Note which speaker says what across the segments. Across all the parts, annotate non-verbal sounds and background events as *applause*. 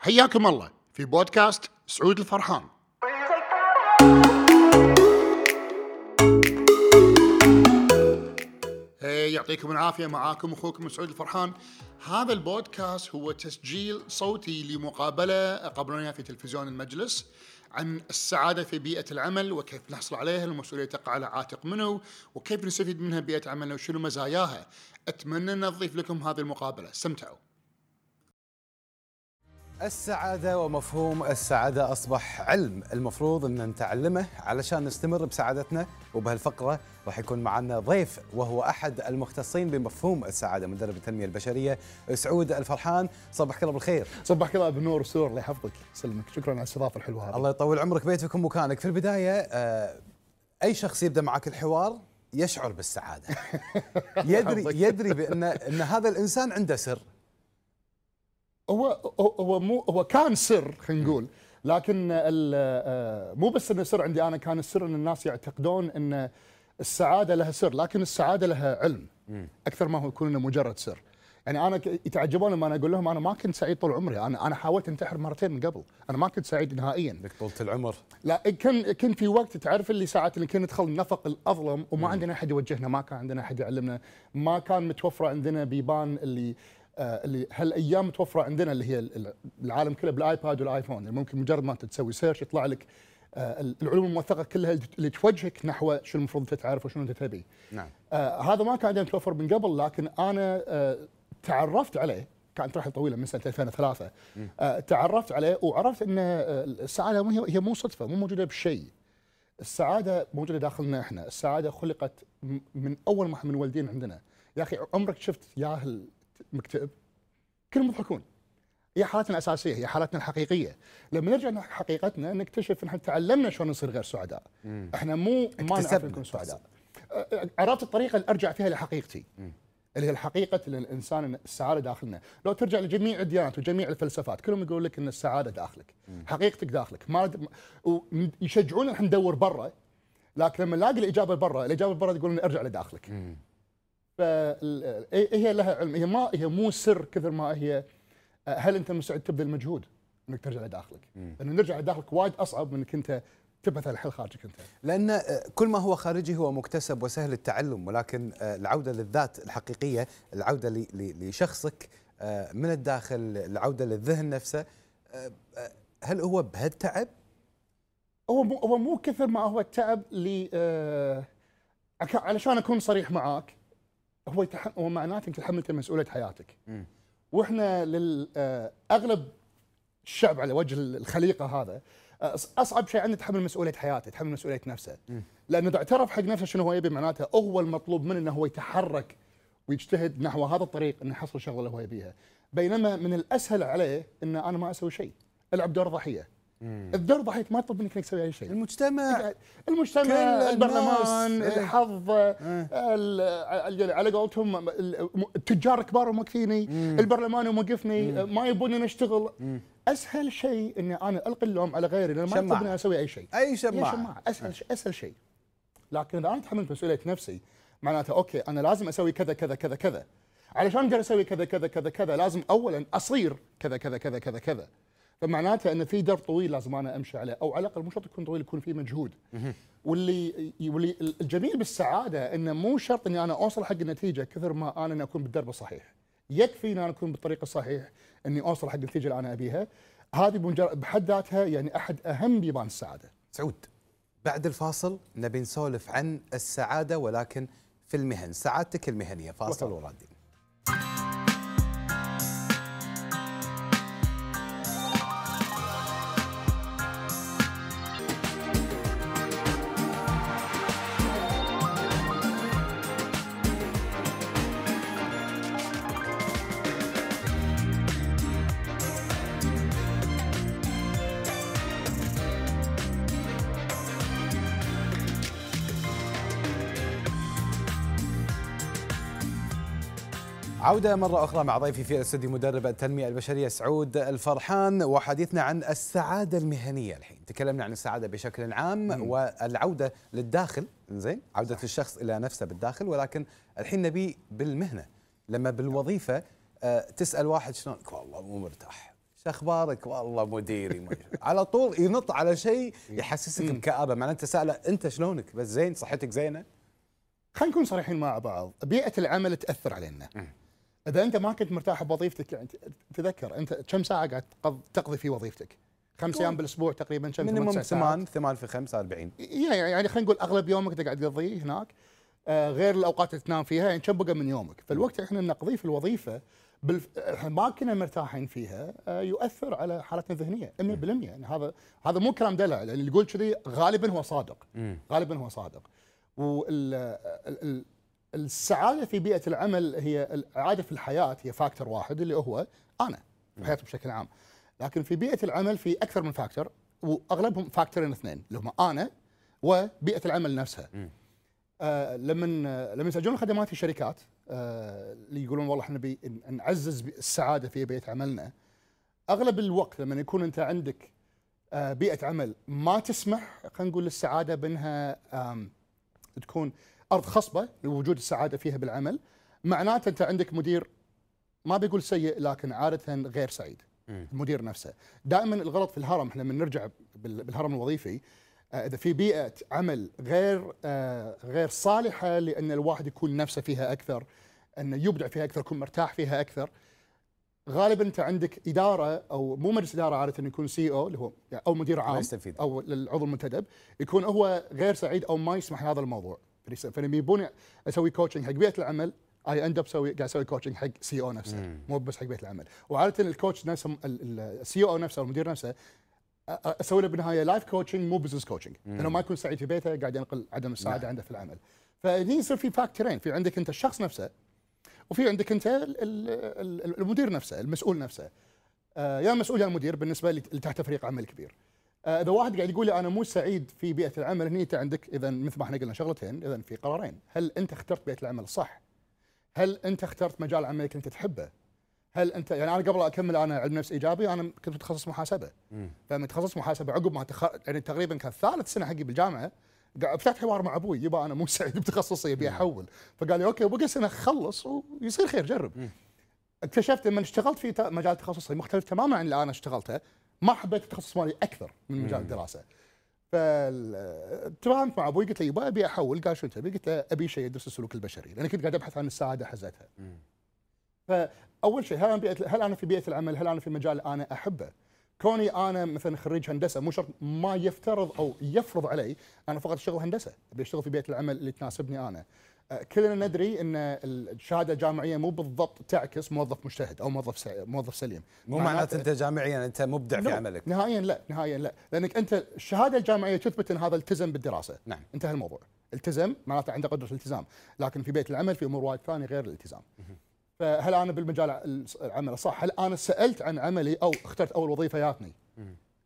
Speaker 1: حياكم الله في بودكاست سعود الفرحان. يعطيكم العافية معاكم أخوكم سعود الفرحان. هذا البودكاست هو تسجيل صوتي لمقابلة قبلنا في تلفزيون المجلس عن السعادة في بيئة العمل وكيف نحصل عليها المسؤولية تقع على عاتق منه وكيف نستفيد منها بيئة عملنا وشنو مزاياها. أتمنى أن أضيف لكم هذه المقابلة. استمتعوا.
Speaker 2: السعادة ومفهوم السعادة أصبح علم. المفروض أن نتعلمه علشان نستمر بسعادتنا وبهالفقرة راح يكون معنا ضيف وهو أحد المختصين بمفهوم السعادة مدرب التنمية البشرية سعود الفرحان. صبحك الله بالخير.
Speaker 3: صبحك الله بالنور والسرور الله يحفظك. يسلمك. شكرا على الاستضافة الحلوة هذه.
Speaker 2: الله يطول عمرك بيتك ومكانك. في البداية آه، أي شخص يبدأ معك الحوار يشعر بالسعادة. *laughs* يدري. يدري بأن أن هذا الإنسان عنده سر.
Speaker 3: هو هو- مو هو كان سر خلينا نقول. لكن آه، مو بس إنه سر عندي أنا كان السر إن الناس يعتقدون إن السعادة لها سر لكن السعادة لها علم. أكثر ما هو يكون إنه مجرد سر. يعني أنا يتعجبون لما أنا أقول لهم أنا ما كنت سعيد طول عمري. أنا أنا حاولت انتحر مرتين من قبل. أنا ما كنت سعيد نهائيا.
Speaker 2: لك طولة العمر.
Speaker 3: لا كان كان في وقت تعرف اللي ساعات اللي كنا ندخل النفق الأظلم وما عندنا أحد يوجهنا ما كان عندنا أحد يعلمنا ما كان متوفرة عندنا بيبان اللي اللي هالايام متوفره عندنا اللي هي ال- العالم كله بالآيباد والآيفون. يعني ممكن مجرد ما انت تسوي search يطلع لك آه العلوم الموثقة كلها اللي توجهك نحو شو المفروض انت تعرف وشنو انت تبي.
Speaker 2: نعم.
Speaker 3: آه هذا ما كان متوفر من قبل لكن أنا آه تعرفت عليه كانت رحلة طويلة من سنة 2003 آه تعرفت عليه وعرفت ان آه السعادة مو هي مو صدفة مو موجودة بشيء. السعادة موجودة داخلنا إحنا. السعادة خلقت من أول ما إحنا منولدين عندنا. يا أخي عمرك شفت ياهل مكتئب. كلهم يضحكون. هي حالتنا الأساسية هي حالتنا الحقيقية. لما نرجع نحكي حقيقتنا نكتشف ان إحنا تعلمنا شلون نصير غير سعداء. إحنا مو ما نعرف. نكون سعداء. عرفت الطريقة اللي أرجع فيها لحقيقتي. اللي هي الحقيقة اللي الإنسان إن السعادة داخلنا. لو ترجع لجميع الديانات وجميع الفلسفات كلهم يقول لك إن السعادة داخلك. حقيقتك داخلك. ما ويشجعونا إحنا ندور برا لكن لما نلاقي الإجابة برا الإجابة برا يقولون أرجع لداخلك. فهي لها علم هي ما هي مو سر كثر ما هي أه، هل أنت مستعد تبذل مجهود إنك ترجع لداخلك؟ لأنه نرجع لداخلك وايد أصعب من إنك أنت تبحث عن الحل خارجك أنت.
Speaker 2: لأن آه، كل ما هو خارجي هو مكتسب وسهل التعلم ولكن آه، العودة للذات الحقيقية العودة ل- ل- لشخصك آه، من الداخل العودة للذهن نفسه آه، آه، هل هو بهالتعب؟
Speaker 3: هو مو هو مو كثر ما هو التعب ل آه، علشان أكون صريح معاك هو. هو معناته أنك تحملت مسؤولية حياتك. وإحنا آه، أغلب الشعب على وجه الخليقة هذا آه، أصعب شيء عنده تحمل مسؤولية حياته، تحمل مسؤولية نفسه. لأنه إذا اعترف حق نفسه شنو هو يبي معناته هو المطلوب منه إنه هو يتحرك ويجتهد نحو هذا الطريق إنه يحصل الشغله اللي هو يبيها. بينما من الأسهل عليه إن أنا ما أسوي شيء، ألعب دور ضحية. الدور ضحيه ما يطلب منك إنك تسوي أي شيء.
Speaker 2: المجتمع
Speaker 3: المجتمع البرلمان
Speaker 2: إيه.
Speaker 3: الحظ ال- ال- على قولتهم ال- التجار الكبار موقفيني البرلمان موقفني ما يبوني نشتغل أسهل شيء إني أنا ألقي اللوم على غيري لأنها
Speaker 2: شماعة.
Speaker 3: يطلبني أسوي أي شيء.
Speaker 2: أي
Speaker 3: هي
Speaker 2: شماعة
Speaker 3: شماعة أسهل شيء أسهل شيء. لكن إذا أنا تحملت مسؤولية نفسي معناته okay أنا لازم أسوي كذا كذا كذا كذا. علشان أقدر أسوي كذا كذا كذا كذا لازم اولا أصير كذا كذا كذا كذا كذا. فمعناته إن في درب طويل لازم أنا أمشي عليه أو على الأقل مو شرط يكون طويل يكون فيه مجهود. واللي واللي الجميل بالسعادة انه مو شرط إني أنا أوصل حق النتيجة كثر ما أنا إني أكون بالدرب الصحيح يكفي إن أنا أكون بالطريق الصحيح إني أوصل حق النتيجة اللي أنا أبيها. هذه بحد ذاتها يعني أحد أهم بيبان السعادة.
Speaker 2: سعود بعد الفاصل نبي نسولف عن السعادة ولكن في المهن سعادتك المهنية. فاصل. ورادين. عودة مرة أخرى مع ضيفي في الاستوديو مدرب التنمية البشرية سعود الفرحان وحديثنا عن السعادة المهنية الحين. تكلمنا عن السعادة بشكل عام والعودة للداخل زين؟ عودة الشخص إلى نفسه بالداخل ولكن الحين نبي بالمهنة. لما بالوظيفة آه، تسأل واحد شلونك والله مو مرتاح. شو أخبارك؟ والله مديري. على طول ينط على شيء يحسسك بكآبة. معناته سأله أنت شلونك؟ بس زين؟ صحتك زينة؟
Speaker 3: خلينا نكون صريحين مع بعض. بيئة العمل تأثر علينا. إذا أنت ما كنت مرتاح بوظيفتك يعني تذكر أنت كم ساعة قاعد تقض- تقضي في وظيفتك؟ خمس أيام بالأسبوع تقريبا كم؟
Speaker 2: مينيموم
Speaker 3: ثمان؟
Speaker 2: ثمان في خمسة 40
Speaker 3: يعني يعني خلينا نقول أغلب يومك أنت قاعد تقضيه هناك. آه، غير الأوقات اللي تنام فيها يعني كم بقى من يومك؟ فالوقت إحنا نقضيه في الوظيفة بالف... إحنا ما كنا مرتاحين فيها آه، يؤثر على حالتنا الذهنية 100% يعني هذا هذا مو كلام دلع اللي يقول كذي غالبا هو صادق. غالبا هو صادق. والسعاده في بيئه العمل هي العاده في الحياة هي factor واحد اللي هو أنا في حياتي بشكل عام. لكن في بيئه العمل في أكثر من factor واغلبهم فاكتورين اثنين اللي هم أنا وبيئه العمل نفسها. آه لما لما يسجلون خدمات في شركات آه اللي يقولون والله إحنا نعزز السعادة في بيئة عملنا. أغلب الوقت لما يكون أنت عندك آه بيئة عمل ما تسمح خلينا نقول للسعاده بأنها تكون أرض خصبة لوجود السعادة فيها بالعمل. معناته أنت عندك مدير ما بيقول سيء لكن عادة غير سعيد. المدير نفسه. دائما الغلط في الهرم إحنا لما نرجع بال- بالهرم الوظيفي آه، إذا في بيئة عمل غير آه، غير صالحة لأن الواحد يكون نفسه فيها أكثر أنه يبدع فيها أكثر يكون مرتاح فيها أكثر غالبا أنت عندك إدارة أو مو مجلس إدارة عادة يكون CEO اللي هو يعني أو مدير عام. أو العضو المنتدب يكون هو غير سعيد أو ما يسمح هذا الموضوع. فلما يبوني أسوي coaching حق بيئة العمل I end up أسوي قاعد أسوي coaching حق CEO نفسه. مو بس حق بيئة العمل. وعادة ال coach نفسه ال CEO نفسه أو المدير نفسه أسوي له بالنهاية life coaching مو business coaching لأنه ما يكون سعيد في بيته قاعد ينقل عدم السعادة عنده في العمل. فهني يصير في فاكتورين في عندك أنت الشخص نفسه وفي عندك أنت ال- ال- ال- المدير نفسه المسؤول نفسه. يا مسؤول يا مدير بالنسبة لي اللي تحت فريق عمل كبير. إذا واحد قاعد يقول لي أنا مو سعيد في بيئة العمل هني أنت عندك اذا مثل ما إحنا قلنا شغلتين اذا في قرارين. هل أنت اخترت بيئة العمل الصح هل أنت اخترت مجال عملك انت تحبه؟ هل أنت يعني أنا قبل أكمل أنا علم نفس إيجابي أنا كنت متخصص محاسبة. فلما تخصص محاسبة عقب ما تخ... يعني تقريبا كان ثالث سنة حقي بالجامعة فتحت حوار مع أبوي يبا أنا مو *laughs* سعيد بتخصصي أبي أحول. فقال لي أوكي بقى سنة خلص ويصير خير جرب. اكتشفت لما اشتغلت في مجال تخصصي مختلف تماما عن اللي أنا اشتغلته. ما حبيت التخصص مالي أكثر من مجال الدراسة فتفاهمت مع أبوي قلت له يبا أبي أحول قال شو تبي؟ قلت له أبي شيء يدرس السلوك البشري لأن كنت قاعد أبحث عن السعادة حزتها. فأول شيء هل أنا بيئة هل أنا في بيئة العمل؟ هل أنا في مجال أنا أحبه؟ كوني أنا مثلا خريج هندسة مو شرط ما يفترض أو يفرض علي أنا فقط أشتغل هندسة أبي أشتغل في بيئة العمل اللي تناسبني أنا. كلنا ندري إن الشهادة الجامعية مو بالضبط تعكس موظف مجتهد أو موظف موظف سليم.
Speaker 2: مو معناته أنت جامعيا أنت مبدع في
Speaker 3: لا،
Speaker 2: عملك.
Speaker 3: نهائيا لا نهائيا لا. لأنك أنت الشهادة الجامعية تثبت إن هذا التزم بالدراسة.
Speaker 2: نعم.
Speaker 3: انتهى الموضوع. التزم معناته عنده قدرة الالتزام لكن في بيئه العمل في أمور وايد ثانية غير الالتزام. فهل أنا بالمجال العمل الصح هل أنا سألت عن عملي أو اخترت أول وظيفة جاتني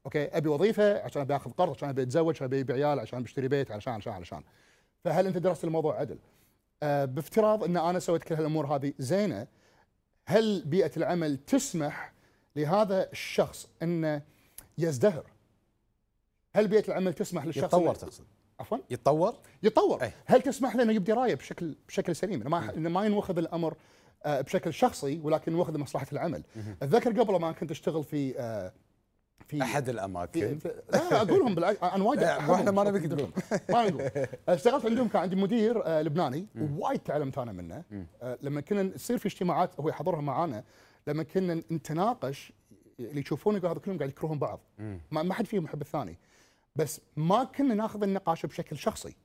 Speaker 3: أوكي أبي وظيفة عشان أبي آخذ قرض عشان أبي أتزوج عشان أبي عيال عشان بشتري بيت علشان علشان علشان فهل أنت درست الموضوع عدل؟ بافتراض إن أنا سويت كل هالأمور هذه زينة هل بيئة العمل تسمح لهذا الشخص إنه يزدهر؟ هل بيئة العمل تسمح للشخص
Speaker 2: يتطور تقصد؟
Speaker 3: عفوا؟
Speaker 2: يتطور؟
Speaker 3: يتطور.
Speaker 2: أي.
Speaker 3: هل تسمح له إنه يبدي رايه بشكل بشكل سليم؟ إنه ما إنه ما ينوخذ الأمر آه، بشكل شخصي ولكن ينوخذ لمصلحه العمل. أتذكر قبل ما كنت أشتغل في آه، في أحد
Speaker 2: الأماكن.
Speaker 3: في- لا أقولهم بالعكس أنا وايد.
Speaker 2: وإحنا ما نبيك تقول. *laughs*
Speaker 3: ما نقول اشتغلت عندهم كان عندي مدير آه، لبناني ووايد تعلمت أنا منه. آه، لما كنا نصير في اجتماعات هو يحضرها معانا لما كنا نتناقش اللي يشوفون يقول هذا كلهم قاعد يكرهون بعض. ما ما حد فيهم يحب الثاني. بس ما كنا ناخذ النقاش بشكل شخصي.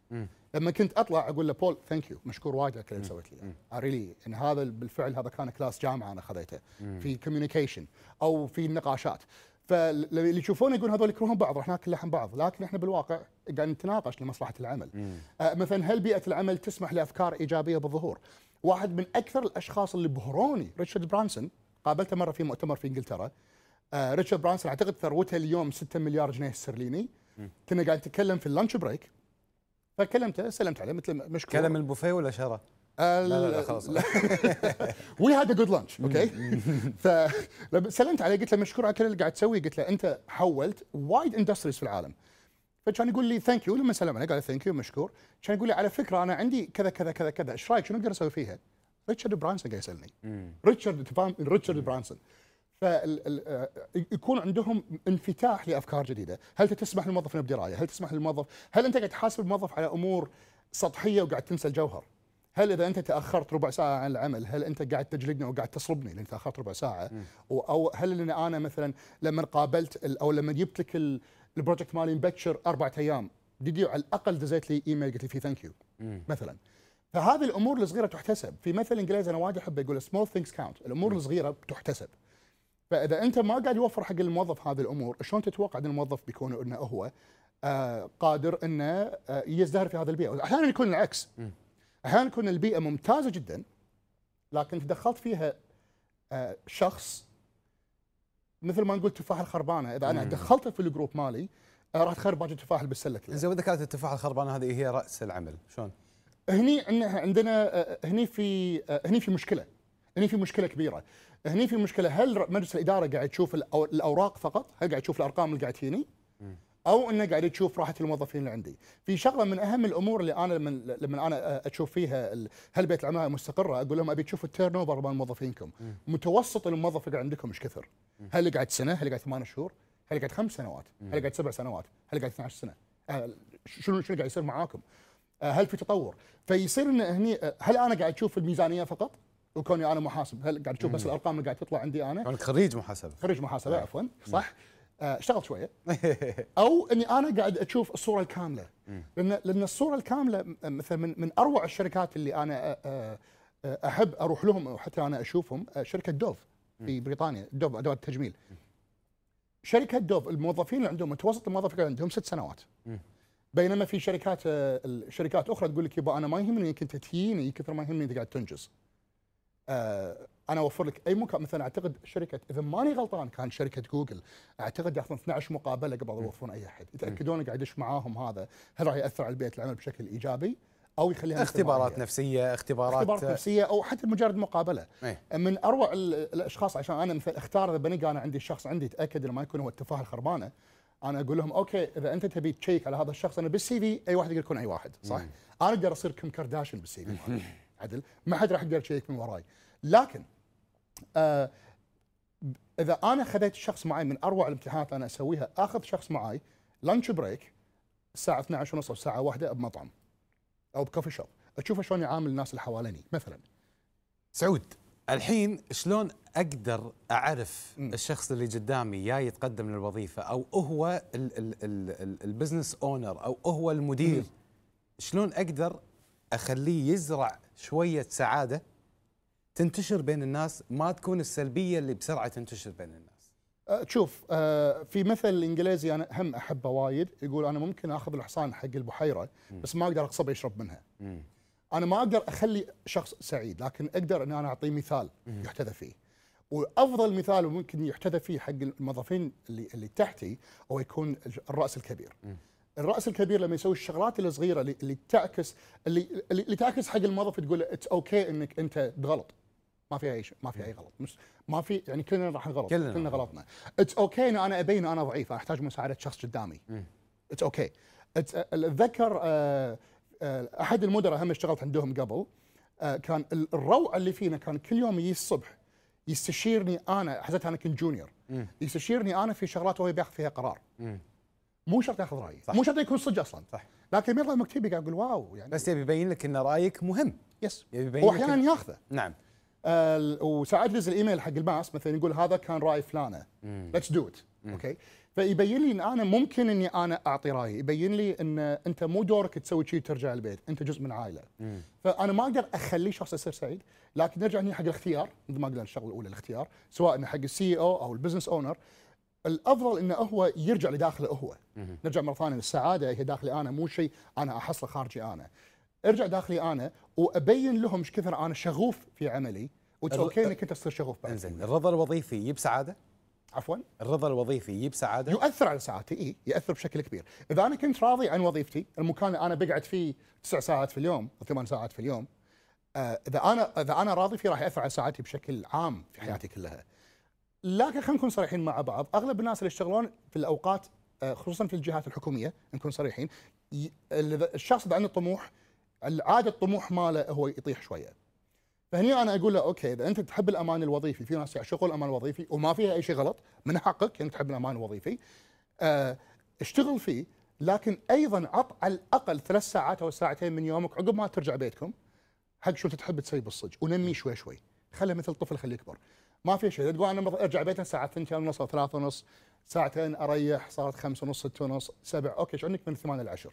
Speaker 3: لما كنت أطلع أقول له بول thank you مشكور وايد على الكلام اللي سويت لي. really إن هذا بالفعل هذا كان class جامعة أنا خذيته. في communication أو في النقاشات فاللي يشوفون يقول هذول يكرهون بعض راح ناكل لحم بعض لكن إحنا بالواقع قاعد نتناقش لمصلحة العمل. آه مثلا هل بيئة العمل تسمح لأفكار إيجابية بالظهور؟ واحد من أكثر الأشخاص اللي بهروني ريتشارد برانسون قابلته مرة في مؤتمر في إنجلترا. آه ريتشارد برانسون أعتقد ثروته اليوم 6 مليار جنيه استرليني. كنا قاعد نتكلم في ال lunch break فكلمته سلمت عليه مثل مشكور
Speaker 2: كلم البوفيه ولا شنو؟
Speaker 3: لا
Speaker 2: لا لا خلاص.
Speaker 3: we had good lunch okay فلما سلمت عليه قلت له مشكور على كل اللي قاعد تسويه؟ قلت له أنت حولت وايد industries في العالم. فكان يقول لي thank you لما سلم عليه قال ثانك يو مشكور. كان يقول لي على فكرة أنا عندي كذا كذا كذا كذا إيش رأيك؟ شنو أقدر أسوي فيها؟ ريتشارد برانسون قاعد يسألني. ريتشارد انت فاهم ريتشارد برانسون. فيكون عندهم انفتاح لأفكار جديدة، هل تسمح للموظف إنه يبدي رايه؟ هل تسمح للموظف؟ هل أنت قاعد تحاسب الموظف على أمور سطحية وقاعد تنسى الجوهر؟ هل إذا أنت تأخرت ربع ساعة عن العمل هل أنت قاعد تجلدني وقاعد تصلبني لأن تأخرت ربع ساعة؟ أو هل إن أنا مثلا لما قابلت أو لما جبت لك ال- project مالي مبكر أربع أيام ديدي على الأقل دزيت لي إيميل قلت لي فيه thank you مثلا. فهذه الأمور الصغيرة تحتسب. في مثل إنجليزي أنا وايد احب أقول small things count الأمور الصغيرة تحتسب. فإذا أنت ما قاعد يوفر حق الموظف هذه الأمور شلون تتوقع إن الموظف بيكون إنه هو؟ آه قادر إنه آه يزدهر في هذه البيئة؟ أحيانا يكون العكس. أحيانا يكون البيئة ممتازة جدا لكن دخلت فيها آه شخص مثل ما نقول تفاح الخربانة إذا أنا دخلته في الجروب مالي آه راح تخرب باقي التفاح اللي بالسلة كلها.
Speaker 2: زين وإذا كانت التفاحه الخربانة هذه هي رأس العمل شلون؟
Speaker 3: هني عندنا آه، هني في هني في مشكلة هني في مشكلة كبيرة. هني في مشكلة هل مجلس الإدارة قاعد يشوف الأوراق فقط؟ هل قاعد يشوف الأرقام اللي قاعد تجيني؟ أو إنه قاعد يشوف راحة الموظفين اللي عندي. في شغلة من أهم الأمور اللي أنا لما لما أنا أشوف فيها هل بيئة العمل مستقرة؟ أقول لهم أبي تشوفوا ال turnover مال موظفينكم. متوسط الموظف اللي عندكم إيش كثر؟ هل اللي قاعد سنة؟ هل اللي قاعد ثمان شهور؟ هل اللي قاعد خمس سنوات؟ هل اللي قاعد سبع سنوات؟ هل اللي قاعد 12 سنة؟ آه، شنو شنو قاعد يصير معاكم؟ آه، هل في تطور؟ فيصير إن هني هل أنا قاعد أشوف الميزانية فقط؟ وكوني أنا محاسب. هل قاعد أشوف بس الأرقام اللي قاعد تطلع عندي أنا؟
Speaker 2: كونك خريج محاسبة.
Speaker 3: خريج محاسبة عفوا صح؟ اشتغلت شوية. *laughs* أو إني أنا قاعد أشوف الصورة الكاملة. لأن لأن الصورة الكاملة مثلا من من أروع الشركات اللي أنا آه، آه، آه، أحب أروح لهم وحتى أنا أشوفهم آه، شركة دوف في بريطانيا دوف أدوات التجميل. شركة دوف الموظفين اللي عندهم متوسط الموظف اللي عندهم ست سنوات. بينما في شركات آه، الشركات أخرى تقول لك يبا أنا ما يهمني انك انت تهيني كثر ما يهمني انت قاعد تنجز. آه، أنا أوفر لك أي مكان مثلا أعتقد شركة إذا ماني غلطان كان شركة جوجل أعتقد ياخذون 12 مقابلة قبل يوفرون أي أحد يتأكدون قاعد يدش معاهم هذا هل راح يأثر على بيئة العمل بشكل إيجابي أو يخليها
Speaker 2: اختبارات. نفسية اختبارات
Speaker 3: اختبارات نفسية أو حتى مجرد مقابلة
Speaker 2: إيه.
Speaker 3: من أروع ال- الأشخاص عشان أنا مثلا أختار إذا بنقى أنا عندي شخص عندي يتأكد إنه ما يكون هو التفاح الخربانة أنا أقول لهم okay إذا أنت تبي check على هذا الشخص أنا بال CV أي واحد يقدر يكون أي واحد صح؟ أنا أقدر أصير كم كارداشيان بال CV. *laughs* عدل ما حد راح يقدر يشيك من وراي لكن آه إذا أنا خذيت شخص معي من أروع الامتحانات أنا أسويها آخذ شخص معي lunch break الساعة 12 ونص أو الساعة 1 بمطعم أو ب coffee shop أشوف شلون يعامل الناس اللي حواليني. مثلا
Speaker 2: سعود. الحين شلون أقدر أعرف الشخص اللي قدامي يا يتقدم للوظيفة أو هو ال- ال- ال- ال- business owner أو هو المدير؟ شلون أقدر أخليه يزرع شوية سعادة تنتشر بين الناس ما تكون السلبية اللي بسرعة تنتشر بين الناس
Speaker 3: أه، شوف أه، في مثل الانجليزي أنا هم أحبه وايد يقول أنا ممكن آخذ الحصان حق البحيرة بس ما أقدر اغصبه يشرب منها. أنا ما أقدر أخلي شخص سعيد لكن أقدر إن أنا أعطيه مثال يحتذى فيه. وأفضل مثال ممكن يحتذى فيه حق الموظفين اللي اللي تحتي هو يكون الرأس الكبير. الرأس الكبير لما يسوي الشغلات الصغيرة اللي, اللي تعكس اللي اللي تعكس حق الموظف تقول it's okay إنك أنت تغلط. ما في أي شيء ما في أي غلط. مش ما في يعني كلنا راح نغلط
Speaker 2: كلنا
Speaker 3: كلنا غلطنا. it's okay ان أنا أبين أنا ضعيف أنا أحتاج مساعدة شخص قدامي. it's okay اتذكر أحد المدراء هم اشتغلت عندهم قبل آه، كان ال- الروعة اللي فينا كان كل يوم يجي الصبح يستشيرني أنا حسيت أنا كنت junior يستشيرني أنا في شغلات وهو بياخذ فيها قرار. مو شرط ياخذ
Speaker 2: رأيي.
Speaker 3: مو شرط يكون صدق أصلا.
Speaker 2: صح.
Speaker 3: لكن يطلع مكتبي قاعد أقول wow يعني
Speaker 2: بس يبي يبين لك إن رأيك مهم.
Speaker 3: بس
Speaker 2: يبي يبين
Speaker 3: هو
Speaker 2: لك
Speaker 3: أحيانا
Speaker 2: إن-
Speaker 3: ياخذه.
Speaker 2: نعم.
Speaker 3: وساعات ينزل ايميل حق ال mass مثلا يقول هذا كان رأي فلانة. let's do it okay؟ فيبين لي إن أنا ممكن إني أنا أعطي رأيي. يبين لي إن أنت مو دورك تسوي شيء ترجع البيت. أنت جزء من عائلة. فأنا ما أقدر اخليه شخص يصير سعيد. لكن نرجع هنا حق الاختيار. مثل ما قلنا الشغلة الأولى الاختيار. سواء حق ال CEO أو ال business owner. الأفضل إنه هو يرجع لداخله هو. نرجع مرة ثانية. السعادة هي داخلي أنا مو شيء أنا أحصله خارجي أنا. ارجع داخلي أنا وأبين لهم إيش كثر أنا شغوف في عملي. و
Speaker 2: it's
Speaker 3: okay إنك أنت تصير شغوف بعد
Speaker 2: إنزين الرضا الوظيفي يجيب سعاده
Speaker 3: عفوا.
Speaker 2: الرضا الوظيفي يجيب سعاده
Speaker 3: يؤثر على سعادتي إي يأثر بشكل كبير. إذا أنا كنت راضي عن وظيفتي المكان اللي أنا بقعد فيه تسع ساعات في اليوم أو ثمان ساعات في اليوم آه، إذا أنا إذا أنا راضي فيه راح يأثر على ساعتي بشكل عام في حياتي كلها. لكن خلينا نكون صريحين مع بعض. أغلب الناس اللي يشتغلون في الأوقات آه، خصوصا في الجهات الحكومية نكون صريحين الشخص اللي عنده طموح العادة الطموح ماله هو يطيح شوية. فهني أنا أقول له أوكي إذا أنت تحب الأمان الوظيفي في ناس يعشقون الأمان الوظيفي وما فيها أي شيء غلط من حقك أنك تحب الأمان الوظيفي. آه اشتغل فيه لكن أيضا عط على الأقل ثلاث ساعات أو ساعتين من يومك عقب ما ترجع بيتكم حق شو تحب تسوي بالصج ونمي شوي شوي. خله مثل طفل خليه يكبر. ما في شيء تقول أنا أرجع بيتنا الساعة 2 ونص أو 3 ونص ساعتين أريح صارت 5 ونص 6 ونص 7 okay شو عندك من 8 ل 10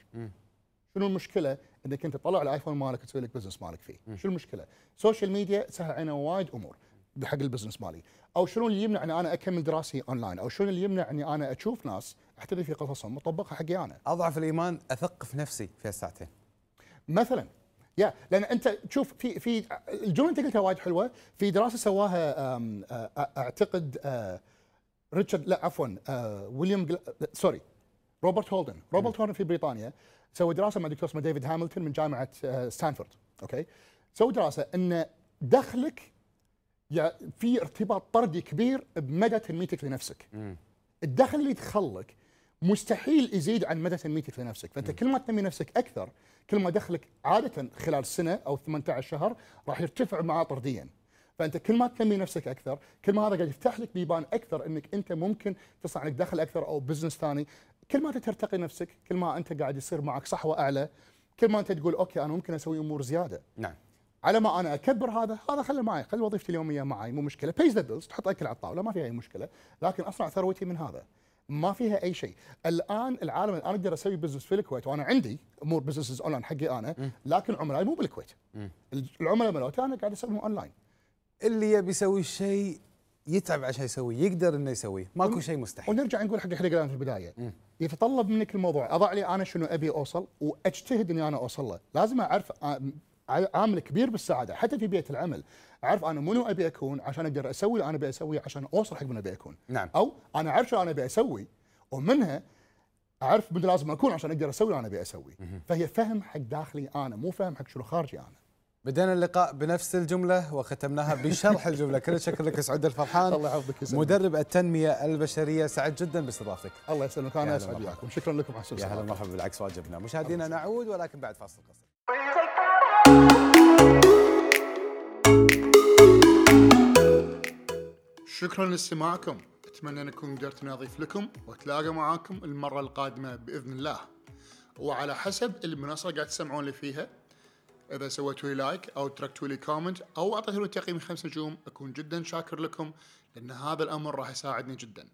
Speaker 3: شنو المشكلة؟ إنك أنت تطلع ال iPhone مالك وتسوي لك business مالك فيه. شو المشكلة؟ social media سهل علينا وايد أمور بحق ال business مالي. أو شنو اللي يمنع اني أنا أكمل دراسي اونلاين أو شنو اللي يمنع اني أنا أشوف ناس احتري في قصصهم وأطبقها حقي أنا؟
Speaker 2: أضعف الإيمان أثق في نفسي في الساعتين.
Speaker 3: مثلا يا لأن أنت تشوف في في الجملة أنت قلتها وايد حلوة. في دراسة سواها أعتقد ريتشارد لا عفوا ويليام سوري روبرت هولدن. روبرت هولدن في بريطانيا. سوى دراسة مع دكتور اسمه ديفيد هاملتون من جامعة أ، ستانفورد. okay؟ سوى دراسة إن دخلك في ارتباط طردي كبير بمدى تنميتك لنفسك. الدخل اللي يدخلك مستحيل يزيد عن مدى تنميتك لنفسك. فأنت كل ما تنمي نفسك أكثر كل ما دخلك عادة خلال سنة أو 18 شهر راح يرتفع معاه طرديا. فأنت كل ما تنمي نفسك أكثر كل ما هذا قاعد يفتح لك بيبان أكثر إنك أنت ممكن تصنع لك دخل أكثر أو business ثاني. كل ما أنت ترتقي نفسك كل ما أنت قاعد يصير معك صحوة أعلى كل ما أنت تقول okay أنا ممكن أسوي أمور زيادة.
Speaker 2: نعم.
Speaker 3: على ما أنا أكبر هذا هذا خله معي خلي وظيفتي اليومية معي مو مشكلة. pays the bills تحط أكل على الطاولة ما فيها أي مشكلة. لكن أصنع ثروتي من هذا. ما فيها أي شيء. الآن العالم أنا أقدر أسوي business في الكويت وأنا عندي أمور businesses online حقي أنا لكن عملائي مو بالكويت. العملاء مالوتي أنا قاعد اسويهم اونلاين
Speaker 2: اللي يبي يسوي شيء يتعب عشان يسويه يقدر إنه يسويه ماكو شيء مستحيل.
Speaker 3: ونرجع نقول حق إحنا قلنا في البداية. يتطلب منك الموضوع. أضع لي أنا شنو أبي أوصل وأجتهد إني أنا أوصل له. لازم أعرف عامل كبير بالسعاده حتى في بيئة العمل. أعرف أنا منو أبي أكون عشان أقدر أسوي اللي أنا أبي اسويه عشان أوصل حق من أبي أكون.
Speaker 2: نعم.
Speaker 3: أو أنا أعرف شو أنا أبي أسوي ومنها أعرف من لازم أكون عشان أقدر أسوي اللي أنا أبي اسويه فهي فهم حق داخلي أنا مو فهم حق شنو خارجي أنا.
Speaker 2: بدينا اللقاء بنفس الجملة وختمناها بشرح *laughs* الجملة. كل الشكر لك سعود الفرحان.
Speaker 3: الله يحفظك.
Speaker 2: مدرب التنمية البشرية سعد جدا باستضافتك.
Speaker 3: الله يسلمك. أسعد
Speaker 2: مرحبا.
Speaker 3: وياكم. شكرا لكم على حسن
Speaker 2: يا هلا. مرحبا بالعكس واجبنا. مشاهدينا نعود ولكن بعد فاصل قصير.
Speaker 1: شكرا لاستماعكم. أتمنى ان اكون قدرت نضيف لكم واتلاقى معاكم المرة القادمة بإذن الله. وعلى حسب المنصة قاعد تسمعون لي فيها إذا سويتوا لي like أو تركتوا لي comment أو اعطيتوا لي تقييم خمس نجوم أكون جدا شاكر لكم لأن هذا الأمر راح يساعدني جدا.